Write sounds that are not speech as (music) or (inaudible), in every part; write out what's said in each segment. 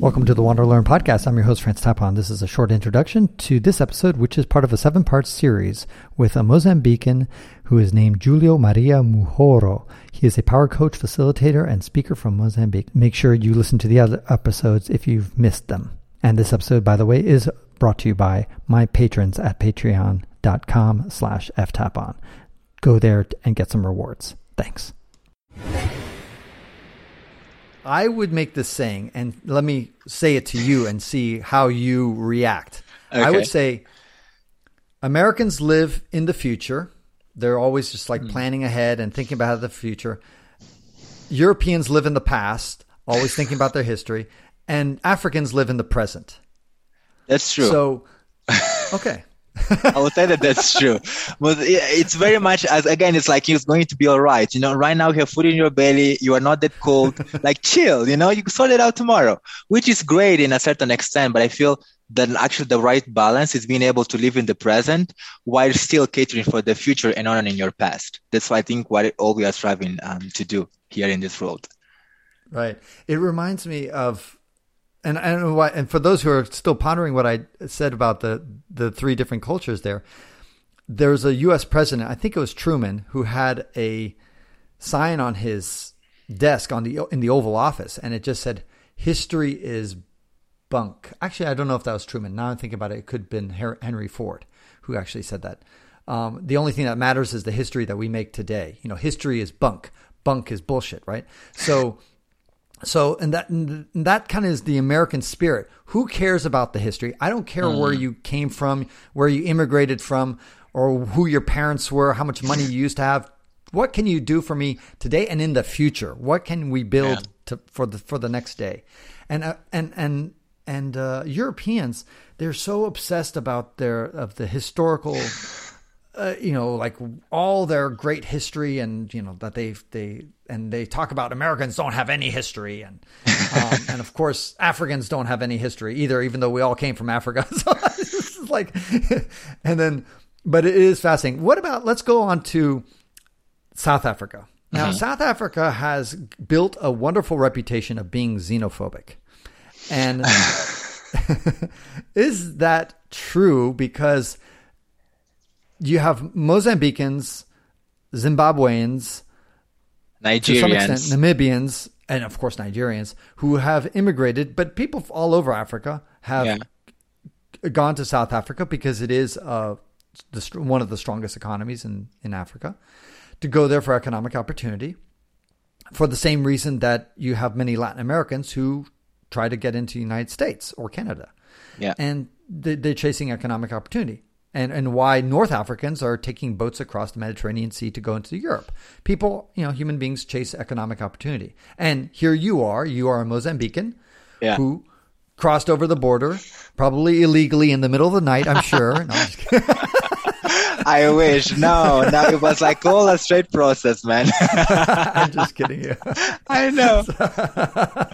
Welcome to the Wander Learn podcast. I'm your host, Francis Tapon. This is a short introduction to this episode, which is part of a seven part series with a Mozambican who is named Julio Maria Mujoro. He is a power coach, facilitator, and speaker from Mozambique. Make sure you listen to the other episodes if you've missed them. And this episode, by the way, is brought to you by my patrons at patreon.com slash ftapon. Go there and get some rewards. Thanks. I would make this saying, and let me say it to you and see how you react. Okay. I would say Americans live in the future. They're always just like mm. planning ahead and thinking about the future. Europeans live in the past, always thinking about their history, and Africans live in the present. That's true. So, (laughs) okay. I would say that that's true. But it's very much as again, it's like it's going to be all right. You know, right now you have food in your belly. You are not that cold. (laughs) like chill. You know, you can sort it out tomorrow, which is great in a certain extent. But I feel that actually the right balance is being able to live in the present while still catering for the future and honoring your past. That's why I think what all we are striving um, to do here in this world. Right. It reminds me of and and why, and for those who are still pondering what I said about the the three different cultures there, there's a U.S. president, I think it was Truman, who had a sign on his desk on the in the Oval Office, and it just said "History is bunk." Actually, I don't know if that was Truman. Now I'm thinking about it, it could have been Henry Ford who actually said that. Um, the only thing that matters is the history that we make today. You know, history is bunk. Bunk is bullshit, right? So so, and that and that kind of is the American spirit. Who cares about the history? I don't care mm. where you came from, where you immigrated from, or who your parents were, how much money you used to have. What can you do for me today and in the future? What can we build yeah. to, for the for the next day? And uh, and and and uh, Europeans, they're so obsessed about their of the historical uh, you know, like all their great history, and you know that they they and they talk about Americans don't have any history, and um, (laughs) and of course Africans don't have any history either, even though we all came from Africa. (laughs) so it's like, (laughs) and then, but it is fascinating. What about? Let's go on to South Africa. Now, mm-hmm. South Africa has built a wonderful reputation of being xenophobic, and is that true? Because you have Mozambicans, Zimbabweans, Nigerians, to some extent, Namibians, and of course Nigerians who have immigrated, but people all over Africa have yeah. gone to South Africa because it is uh, the, one of the strongest economies in, in Africa to go there for economic opportunity. For the same reason that you have many Latin Americans who try to get into the United States or Canada. Yeah. And they're chasing economic opportunity and, and why North Africans are taking boats across the Mediterranean Sea to go into Europe. People, you know, human beings chase economic opportunity. And here you are, you are a Mozambican yeah. who crossed over the border, probably illegally in the middle of the night, I'm sure. No, (laughs) I wish. No, no, it was like all a straight process, man. (laughs) I'm just kidding you. (laughs) I know. so,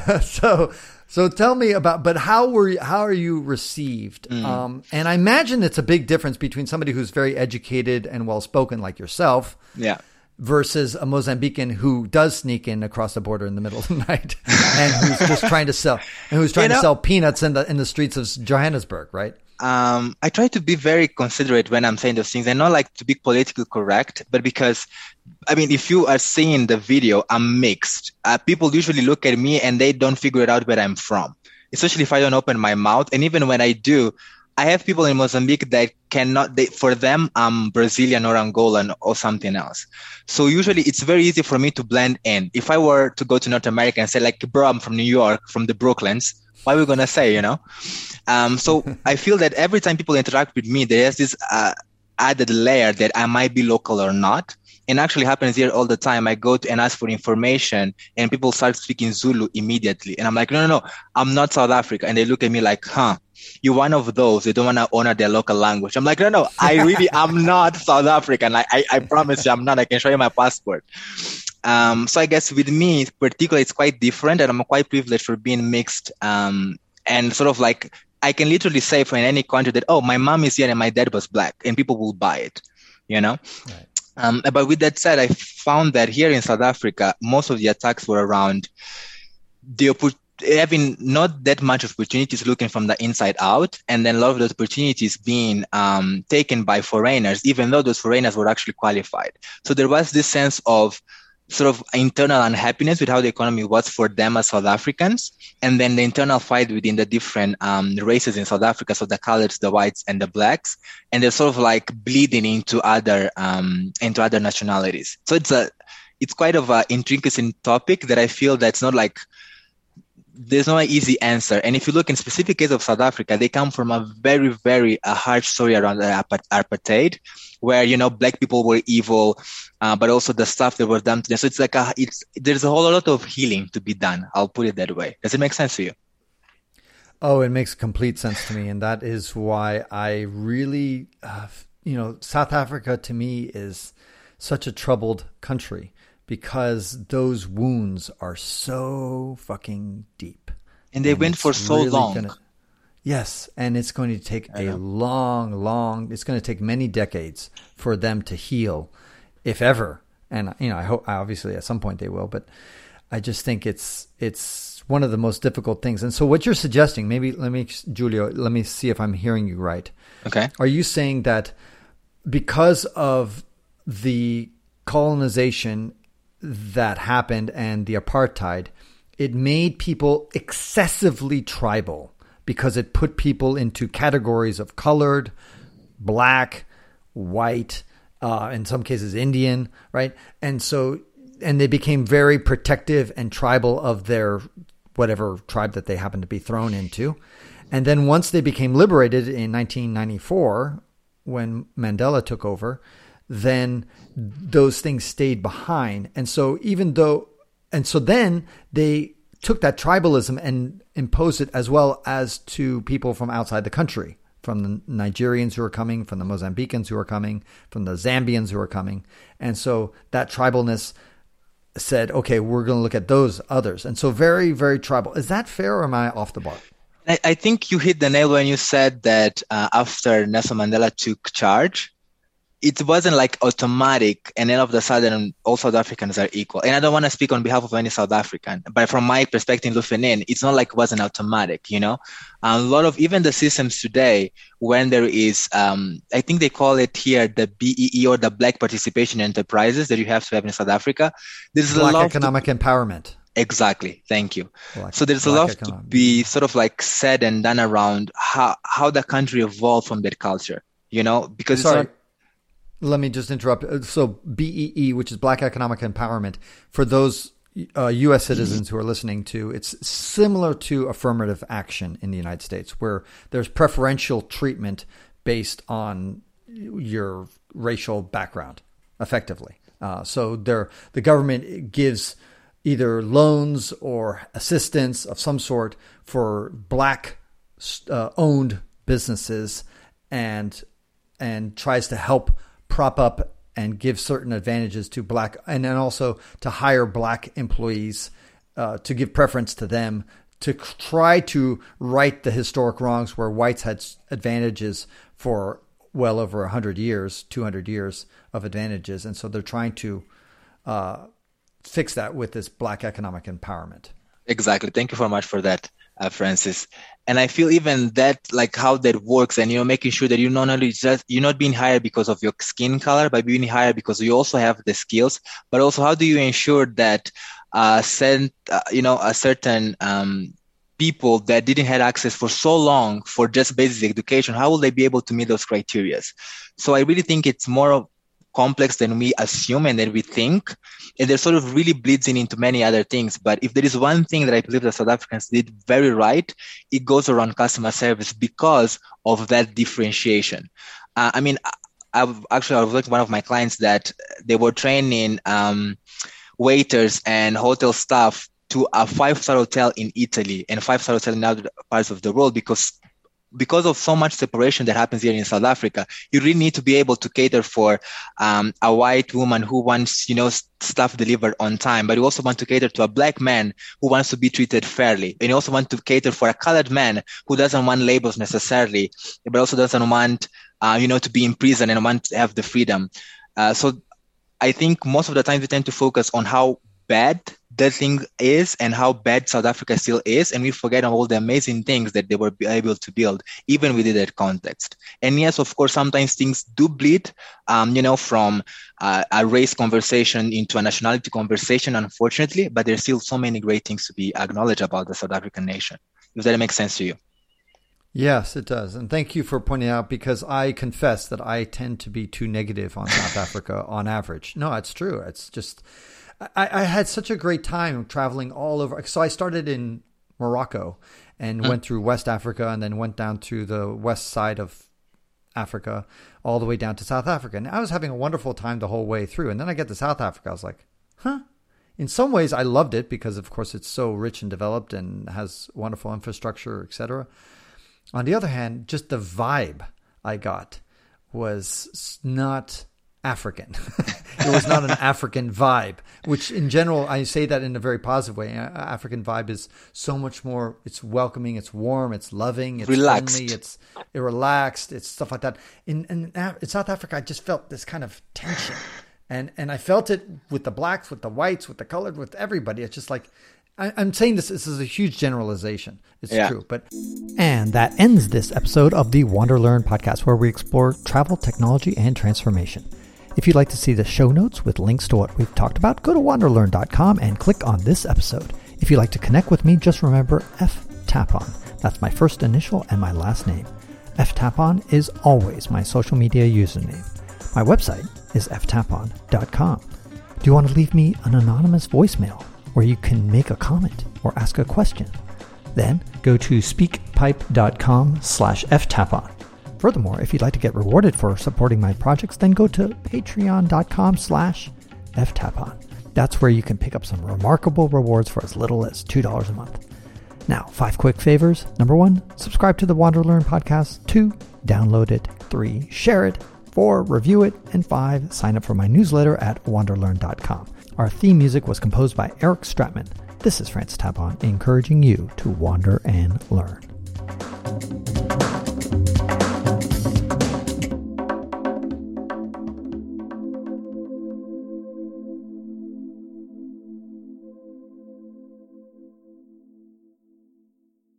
(laughs) so so tell me about, but how were you, how are you received? Mm. Um, and I imagine it's a big difference between somebody who's very educated and well spoken like yourself, yeah, versus a Mozambican who does sneak in across the border in the middle of the (laughs) night and who's just trying to sell and who's trying you know, to sell peanuts in the in the streets of Johannesburg, right? Um, I try to be very considerate when I'm saying those things and not like to be politically correct, but because, I mean, if you are seeing the video, I'm mixed. Uh, people usually look at me and they don't figure it out where I'm from, especially if I don't open my mouth. And even when I do, I have people in Mozambique that cannot, they, for them, I'm Brazilian or Angolan or something else. So usually it's very easy for me to blend in. If I were to go to North America and say like, bro, I'm from New York, from the Brooklands, what are we going to say, you know? Um, so (laughs) I feel that every time people interact with me, there's this uh, added layer that I might be local or not. And actually happens here all the time. I go to and ask for information and people start speaking Zulu immediately. And I'm like, no, no, no, I'm not South Africa. And they look at me like, huh, you're one of those. They don't want to honor their local language. I'm like, no, no, I really (laughs) am not South African. I, I, I promise you I'm not. I can show you my passport. Um, so I guess with me, particularly, it's quite different, and I'm quite privileged for being mixed um, and sort of like I can literally say for in any country that, oh, my mom is here and my dad was black, and people will buy it, you know? Right. Um, but with that said, I found that here in South Africa, most of the attacks were around the having not that much opportunities looking from the inside out, and then a lot of those opportunities being um, taken by foreigners, even though those foreigners were actually qualified. So there was this sense of sort of internal unhappiness with how the economy was for them as South Africans, and then the internal fight within the different um, races in South Africa, so the colors, the whites, and the blacks, and they're sort of like bleeding into other um, into other nationalities. So it's a it's quite of an intricate topic that I feel that's not like there's no easy answer. And if you look in specific case of South Africa, they come from a very, very uh, hard story around the apartheid, where you know black people were evil, uh, but also the stuff that was done to them. So it's like a, it's there's a whole lot of healing to be done. I'll put it that way. Does it make sense to you? Oh, it makes complete sense to me, and that is why I really, uh, you know, South Africa to me is such a troubled country because those wounds are so fucking deep. And they and went for so really long. Gonna, yes, and it's going to take a long, long. It's going to take many decades for them to heal, if ever. And you know, I hope obviously at some point they will, but I just think it's it's one of the most difficult things. And so, what you're suggesting, maybe let me, Julio, let me see if I'm hearing you right. Okay. Are you saying that because of the colonization that happened and the apartheid, it made people excessively tribal because it put people into categories of colored, black, white, uh, in some cases Indian, right? And so, and they became very protective and tribal of their whatever tribe that they happened to be thrown into. And then once they became liberated in 1994, when Mandela took over, then those things stayed behind. And so even though, and so then they took that tribalism and imposed it as well as to people from outside the country, from the Nigerians who are coming, from the Mozambicans who are coming, from the Zambians who are coming. And so that tribalness said, okay, we're going to look at those others. And so very, very tribal. Is that fair or am I off the bar? I, think you hit the nail when you said that uh, after Nelson Mandela took charge, it wasn't like automatic and then all of a sudden all South Africans are equal. And I don't want to speak on behalf of any South African, but from my perspective looking in, it's not like it wasn't automatic, you know? A lot of even the systems today, when there is, um, I think they call it here the BEE or the Black Participation Enterprises that you have to have in South Africa. There's Black a lot of economic to, empowerment. Exactly. Thank you. Black, so there's a lot to be sort of like said and done around how, how the country evolved from that culture, you know, because Sorry. not, let me just interrupt. Uh, so BEE, which is Black Economic Empowerment, for those uh, U.S. citizens who are listening to, it's similar to affirmative action in the United States, where there's preferential treatment based on your racial background, effectively. Uh, so there, the government gives either loans or assistance of some sort for black uh, owned businesses and and tries to help prop up and give certain advantages to black and then also to hire black employees uh, to give preference to them to try to right the historic wrongs where whites had advantages for well over 100 years 200 years of advantages. And so they're trying to uh, fix that with this black economic empowerment. Exactly. Thank you very much for that uh, francis. And i feel even that like how that works and you know making sure that you're not only just you're not being hired because of your skin color but being hired because you also have the skills. But also how do you ensure that uh, send, uh, you know a certain um, people that didn't have access for so long for just basic education how will they be able to meet those criteria? So i really think it's more of complex than we assume and than we think. And there sort of really bleeds in into many other things. But if there is one thing that I believe that South Africans did very right, it goes around customer service because of that differentiation. Uh, I mean, I've actually I was with one of my clients that they were training um, waiters and hotel staff to a five star hotel in Italy and five star hotel in other parts of the world because because of so much separation that happens here in South Africa, you really need to be able to cater for um, a white woman who wants, you know, stuff delivered on time, but you also want to cater to a black man who wants to be treated fairly. And you also want to cater for a colored man who doesn't want labels necessarily, but also doesn't want, uh, you know, to be in prison and want to have the freedom. Uh, so I think most of the time we tend to focus on how bad the thing is and how bad South Africa still is, and we forget all the amazing things that they were able to build, even within that context. And yes, of course, sometimes things do bleed, um, you know, from uh, a race conversation into a nationality conversation, unfortunately, but there's still so many great things to be acknowledged about the South African nation. Does that make sense to you? Yes, it does. And thank you for pointing out because I confess that I tend to be too negative on South (laughs) Africa on average. No, it's true. It's just, I, I, had such a great time traveling all over. So I started in Morocco and mm. went through West Africa and then went down to the west side of Africa all the way down to South Africa. And I was having a wonderful time the whole way through. And then I get to South Africa. I was like, huh? In some ways, I loved it because, of course, it's so rich and developed and has wonderful infrastructure, etc. On the other hand, just the vibe I got was not African. (laughs) it was not an African vibe, which in general, I say that in a very positive way. African vibe is so much more, it's welcoming, it's warm, it's loving, it's relaxed. friendly, it's it relaxed, it's stuff like that. In, in, in South Africa, I just felt this kind of tension. And, and I felt it with the blacks, with the whites, with the colored, with everybody. It's just like I, am saying this, this is a huge generalization. It's yeah. true, but and that ends this episode of the Wander Learn podcast, where we explore travel, technology, and transformation. If you'd like to see the show notes with links to what we've talked about, go to wanderlearn.com and click on this episode. If you'd like to connect with me, just remember F Tapon. That's my first initial and my last name. F Tapon is always my social media username. My website is ftapon.com. Do you want to leave me an anonymous voicemail? where you can make a comment or ask a question. Then go to speakpipe.com slash ftapon. Furthermore, if you'd like to get rewarded for supporting my projects, then go to patreon.com slash ftapon. That's where you can pick up some remarkable rewards for as little as $2 a month. Now, five quick favors. Number one, subscribe to the Wander Learn podcast. Two, download it. Three, share it. Four, review it. And five, sign up for my newsletter at wanderlearn.com. Our theme music was composed by Eric Stratman. This is Francis Tapon, encouraging you to wander and learn.